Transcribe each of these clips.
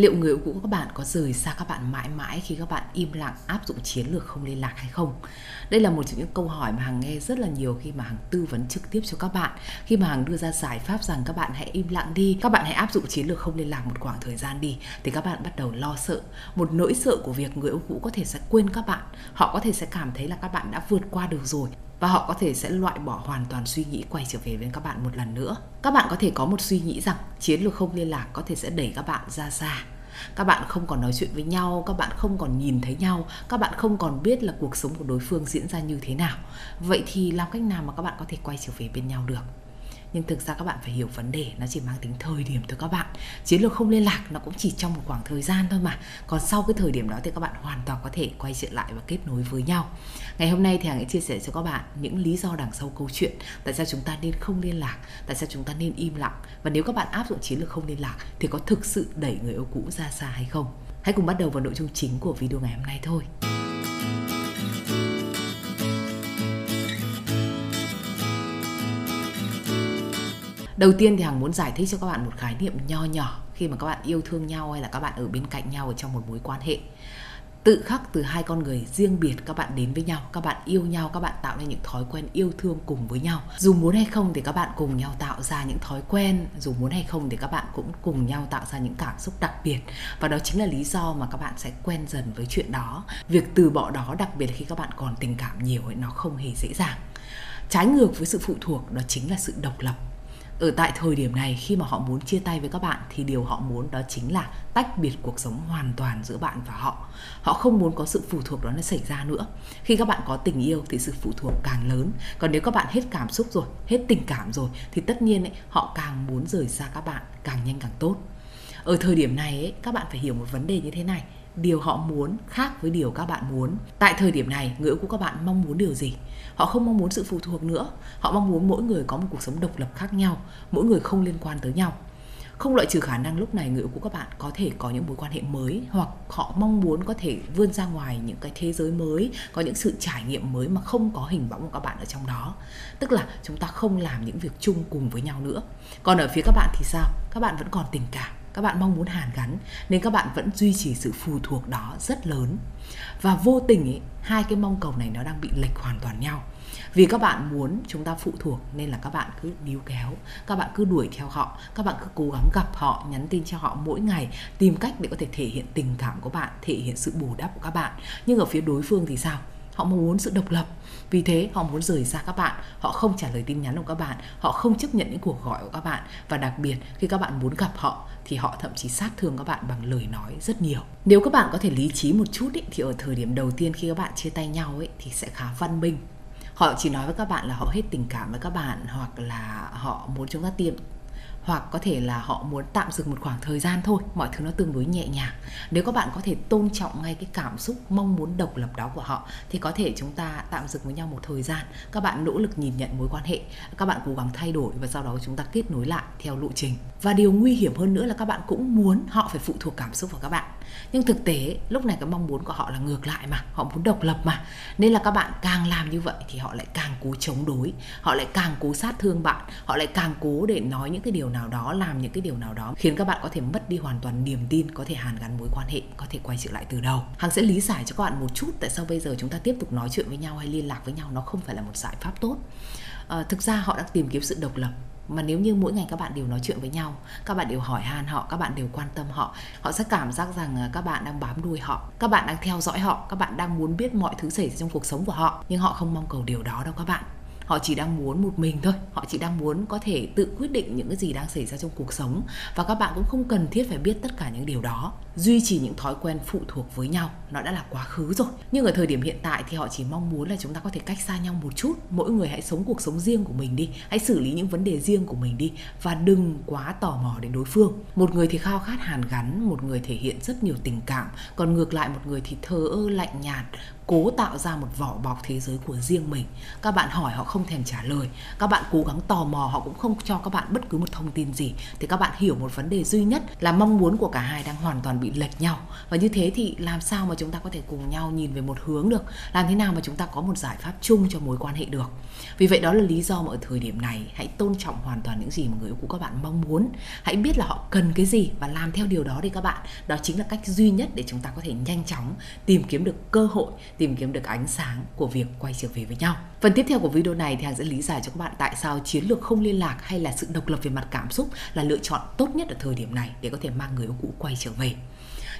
liệu người yêu cũ các bạn có rời xa các bạn mãi mãi khi các bạn im lặng, áp dụng chiến lược không liên lạc hay không? Đây là một trong những câu hỏi mà hằng nghe rất là nhiều khi mà hằng tư vấn trực tiếp cho các bạn. Khi mà hằng đưa ra giải pháp rằng các bạn hãy im lặng đi, các bạn hãy áp dụng chiến lược không liên lạc một khoảng thời gian đi, thì các bạn bắt đầu lo sợ. Một nỗi sợ của việc người yêu cũ có thể sẽ quên các bạn, họ có thể sẽ cảm thấy là các bạn đã vượt qua được rồi và họ có thể sẽ loại bỏ hoàn toàn suy nghĩ quay trở về với các bạn một lần nữa. Các bạn có thể có một suy nghĩ rằng chiến lược không liên lạc có thể sẽ đẩy các bạn ra xa. Các bạn không còn nói chuyện với nhau, các bạn không còn nhìn thấy nhau, các bạn không còn biết là cuộc sống của đối phương diễn ra như thế nào. Vậy thì làm cách nào mà các bạn có thể quay trở về bên nhau được? Nhưng thực ra các bạn phải hiểu vấn đề, nó chỉ mang tính thời điểm thôi các bạn. Chiến lược không liên lạc nó cũng chỉ trong một khoảng thời gian thôi mà. Còn sau cái thời điểm đó thì các bạn hoàn toàn có thể quay trở lại và kết nối với nhau. Ngày hôm nay thì hằng sẽ chia sẻ cho các bạn những lý do đằng sau câu chuyện, tại sao chúng ta nên không liên lạc, tại sao chúng ta nên im lặng. Và nếu các bạn áp dụng chiến lược không liên lạc thì có thực sự đẩy người yêu cũ ra xa hay không? Hãy cùng bắt đầu vào nội dung chính của video ngày hôm nay thôi. Đầu tiên thì hằng muốn giải thích cho các bạn một khái niệm nho nhỏ khi mà các bạn yêu thương nhau hay là các bạn ở bên cạnh nhau ở trong một mối quan hệ tự khắc từ hai con người riêng biệt các bạn đến với nhau các bạn yêu nhau các bạn tạo nên những thói quen yêu thương cùng với nhau dù muốn hay không thì các bạn cùng nhau tạo ra những thói quen dù muốn hay không thì các bạn cũng cùng nhau tạo ra những cảm xúc đặc biệt và đó chính là lý do mà các bạn sẽ quen dần với chuyện đó việc từ bỏ đó đặc biệt là khi các bạn còn tình cảm nhiều ấy nó không hề dễ dàng trái ngược với sự phụ thuộc đó chính là sự độc lập ở tại thời điểm này khi mà họ muốn chia tay với các bạn thì điều họ muốn đó chính là tách biệt cuộc sống hoàn toàn giữa bạn và họ. Họ không muốn có sự phụ thuộc đó nó xảy ra nữa. Khi các bạn có tình yêu thì sự phụ thuộc càng lớn. Còn nếu các bạn hết cảm xúc rồi hết tình cảm rồi thì tất nhiên ấy, họ càng muốn rời xa các bạn càng nhanh càng tốt ở thời điểm này ấy, các bạn phải hiểu một vấn đề như thế này. Điều họ muốn khác với điều các bạn muốn. Tại thời điểm này người yêu của các bạn mong muốn điều gì? Họ không mong muốn sự phụ thuộc nữa. Họ mong muốn mỗi người có một cuộc sống độc lập khác nhau mỗi người không liên quan tới nhau. Không loại trừ khả năng lúc này người yêu của các bạn có thể có những mối quan hệ mới hoặc họ mong muốn có thể vươn ra ngoài những cái thế giới mới có những sự trải nghiệm mới mà không có hình bóng của các bạn ở trong đó. Tức là chúng ta không làm những việc chung cùng với nhau nữa. Còn ở phía các bạn thì sao? Các bạn vẫn còn tình cảm các bạn mong muốn hàn gắn nên các bạn vẫn duy trì sự phụ thuộc đó rất lớn. Và vô tình ấy, hai cái mong cầu này nó đang bị lệch hoàn toàn nhau. Vì các bạn muốn chúng ta phụ thuộc nên là các bạn cứ níu kéo các bạn cứ đuổi theo họ các bạn cứ cố gắng gặp họ nhắn tin cho họ mỗi ngày tìm cách để có thể thể hiện tình cảm của bạn thể hiện sự bù đắp của các bạn. Nhưng ở phía đối phương thì sao? Họ mong muốn sự độc lập. Vì thế họ muốn rời xa các bạn. Họ không trả lời tin nhắn của các bạn. Họ không chấp nhận những cuộc gọi của các bạn. Và đặc biệt khi các bạn muốn gặp họ thì họ thậm chí sát thương các bạn bằng lời nói rất nhiều. Nếu các bạn có thể lý trí một chút ý, thì ở thời điểm đầu tiên khi các bạn chia tay nhau ấy thì sẽ khá văn minh. Họ chỉ nói với các bạn là họ hết tình cảm với các bạn hoặc là họ muốn chúng ta tiêm hoặc có thể là họ muốn tạm dừng một khoảng thời gian thôi, mọi thứ nó tương đối nhẹ nhàng. Nếu các bạn có thể tôn trọng ngay cái cảm xúc, mong muốn độc lập đó của họ, thì có thể chúng ta tạm dừng với nhau một thời gian. Các bạn nỗ lực nhìn nhận mối quan hệ, các bạn cố gắng thay đổi và sau đó chúng ta kết nối lại theo lộ trình. Và điều nguy hiểm hơn nữa là các bạn cũng muốn họ phải phụ thuộc cảm xúc vào các bạn. Nhưng thực tế, lúc này cái mong muốn của họ là ngược lại mà, họ muốn độc lập mà. Nên là các bạn càng làm như vậy thì họ lại càng cố chống đối, họ lại càng cố sát thương bạn, họ lại càng cố để nói những cái điều nào đó làm những cái điều nào đó khiến các bạn có thể mất đi hoàn toàn niềm tin có thể hàn gắn mối quan hệ có thể quay trở lại từ đầu. Hằng sẽ lý giải cho các bạn một chút tại sao bây giờ chúng ta tiếp tục nói chuyện với nhau hay liên lạc với nhau nó không phải là một giải pháp tốt. À, thực ra họ đang tìm kiếm sự độc lập mà nếu như mỗi ngày các bạn đều nói chuyện với nhau các bạn đều hỏi han họ các bạn đều quan tâm họ họ sẽ cảm giác rằng ờ, các bạn đang bám đuôi họ các bạn đang theo dõi họ các bạn đang muốn biết mọi thứ xảy ra trong cuộc sống của họ nhưng họ không mong cầu điều đó đâu các bạn họ chỉ đang muốn một mình thôi. Họ chỉ đang muốn có thể tự quyết định những cái gì đang xảy ra trong cuộc sống. Và các bạn cũng không cần thiết phải biết tất cả những điều đó. Duy trì những thói quen phụ thuộc với nhau, nó đã là quá khứ rồi. Nhưng ở thời điểm hiện tại thì họ chỉ mong muốn là chúng ta có thể cách xa nhau một chút. Mỗi người hãy sống cuộc sống riêng của mình đi. Hãy xử lý những vấn đề riêng của mình đi. Và đừng quá tò mò đến đối phương. Một người thì khao khát hàn gắn, một người thể hiện rất nhiều tình cảm. Còn ngược lại, một người thì thờ ơ, lạnh nhạt cố tạo ra một vỏ bọc thế giới của riêng mình. Các bạn hỏi họ không thèm trả lời. Các bạn cố gắng tò mò, họ cũng không cho các bạn bất cứ một thông tin gì. Thì các bạn hiểu một vấn đề duy nhất là mong muốn của cả hai đang hoàn toàn bị lệch nhau. Và như thế thì làm sao mà chúng ta có thể cùng nhau nhìn về một hướng được? Làm thế nào mà chúng ta có một giải pháp chung cho mối quan hệ được? Vì vậy đó là lý do mà ở thời điểm này, hãy tôn trọng hoàn toàn những gì mà người yêu cũ các bạn mong muốn. Hãy biết là họ cần cái gì và làm theo điều đó đi các bạn. Đó chính là cách duy nhất để chúng ta có thể nhanh chóng tìm kiếm được cơ hội tìm kiếm được ánh sáng của việc quay trở về với nhau. Phần tiếp theo của video này thì hằng sẽ lý giải cho các bạn tại sao chiến lược không liên lạc hay là sự độc lập về mặt cảm xúc là lựa chọn tốt nhất ở thời điểm này để có thể mang người yêu cũ quay trở về.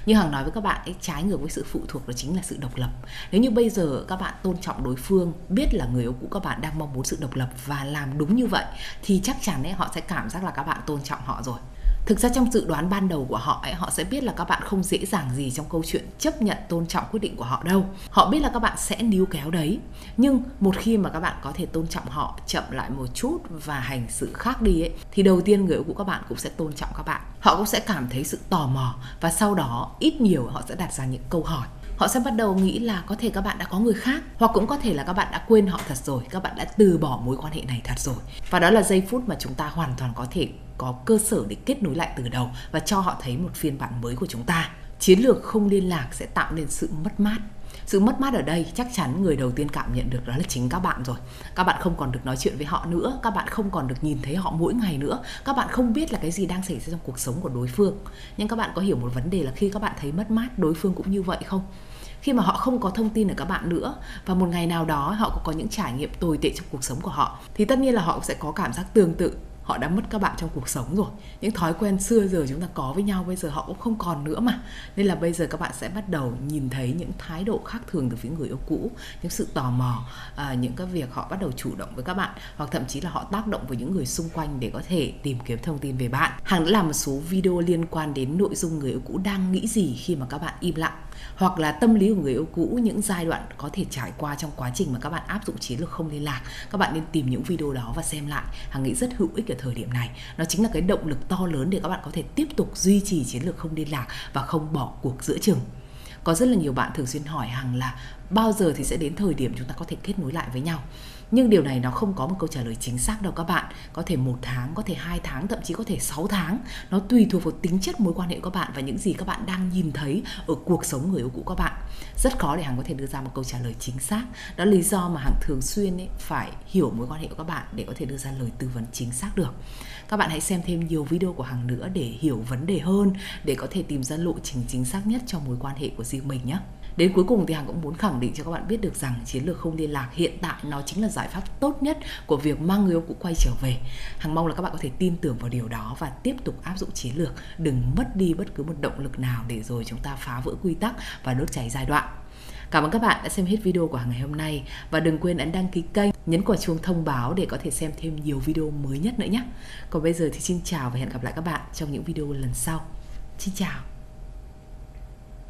Như hằng nói với các bạn, cái trái ngược với sự phụ thuộc đó chính là sự độc lập. Nếu như bây giờ các bạn tôn trọng đối phương, biết là người yêu cũ các bạn đang mong muốn sự độc lập và làm đúng như vậy, thì chắc chắn ấy, họ sẽ cảm giác là các bạn tôn trọng họ rồi thực ra trong dự đoán ban đầu của họ ấy, họ sẽ biết là các bạn không dễ dàng gì trong câu chuyện chấp nhận tôn trọng quyết định của họ đâu. Họ biết là các bạn sẽ níu kéo đấy. Nhưng một khi mà các bạn có thể tôn trọng họ chậm lại một chút và hành sự khác đi ấy, thì đầu tiên người yêu của các bạn cũng sẽ tôn trọng các bạn. Họ cũng sẽ cảm thấy sự tò mò và sau đó ít nhiều họ sẽ đặt ra những câu hỏi họ sẽ bắt đầu nghĩ là có thể các bạn đã có người khác, hoặc cũng có thể là các bạn đã quên họ thật rồi, các bạn đã từ bỏ mối quan hệ này thật rồi. Và đó là giây phút mà chúng ta hoàn toàn có thể có cơ sở để kết nối lại từ đầu và cho họ thấy một phiên bản mới của chúng ta. Chiến lược không liên lạc sẽ tạo nên sự mất mát sự mất mát ở đây chắc chắn người đầu tiên cảm nhận được đó là chính các bạn rồi. Các bạn không còn được nói chuyện với họ nữa, các bạn không còn được nhìn thấy họ mỗi ngày nữa, các bạn không biết là cái gì đang xảy ra trong cuộc sống của đối phương. Nhưng các bạn có hiểu một vấn đề là khi các bạn thấy mất mát, đối phương cũng như vậy không? Khi mà họ không có thông tin ở các bạn nữa, và một ngày nào đó họ cũng có những trải nghiệm tồi tệ trong cuộc sống của họ, thì tất nhiên là họ sẽ có cảm giác tương tự họ đã mất các bạn trong cuộc sống rồi. Những thói quen xưa giờ chúng ta có với nhau bây giờ họ cũng không còn nữa mà. Nên là bây giờ các bạn sẽ bắt đầu nhìn thấy những thái độ khác thường từ phía người yêu cũ những sự tò mò à, những cái việc họ bắt đầu chủ động với các bạn hoặc thậm chí là họ tác động với những người xung quanh để có thể tìm kiếm thông tin về bạn. Hàng đã làm một số video liên quan đến nội dung người yêu cũ đang nghĩ gì khi mà các bạn im lặng hoặc là tâm lý của người yêu cũ những giai đoạn có thể trải qua trong quá trình mà các bạn áp dụng chiến lược không liên lạc. Các bạn nên tìm những video đó và xem lại. Hằng nghĩ rất hữu ích ở thời điểm này. Nó chính là cái động lực to lớn để các bạn có thể tiếp tục duy trì chiến lược không liên lạc và không bỏ cuộc giữa chừng. Có rất là nhiều bạn thường xuyên hỏi hằng là bao giờ thì sẽ đến thời điểm chúng ta có thể kết nối lại với nhau. Nhưng điều này nó không có một câu trả lời chính xác đâu các bạn. Có thể một tháng, có thể hai tháng, thậm chí có thể 6 tháng. Nó tùy thuộc vào tính chất mối quan hệ của các bạn và những gì các bạn đang nhìn thấy ở cuộc sống người yêu cũ các bạn. Rất khó để hằng có thể đưa ra một câu trả lời chính xác. Đó là lý do mà hằng thường xuyên ấy phải hiểu mối quan hệ của các bạn để có thể đưa ra lời tư vấn chính xác được. Các bạn hãy xem thêm nhiều video của hằng nữa để hiểu vấn đề hơn, để có thể tìm ra lộ trình chính xác nhất cho mối quan hệ của riêng mình nhé đến cuối cùng thì hằng cũng muốn khẳng định cho các bạn biết được rằng chiến lược không liên lạc hiện tại nó chính là giải pháp tốt nhất của việc mang người yêu cũ quay trở về hằng mong là các bạn có thể tin tưởng vào điều đó và tiếp tục áp dụng chiến lược đừng mất đi bất cứ một động lực nào để rồi chúng ta phá vỡ quy tắc và đốt cháy giai đoạn Cảm ơn các bạn đã xem hết video của ngày hôm nay và đừng quên ấn đăng ký kênh, nhấn quả chuông thông báo để có thể xem thêm nhiều video mới nhất nữa nhé. Còn bây giờ thì xin chào và hẹn gặp lại các bạn trong những video lần sau. Xin chào.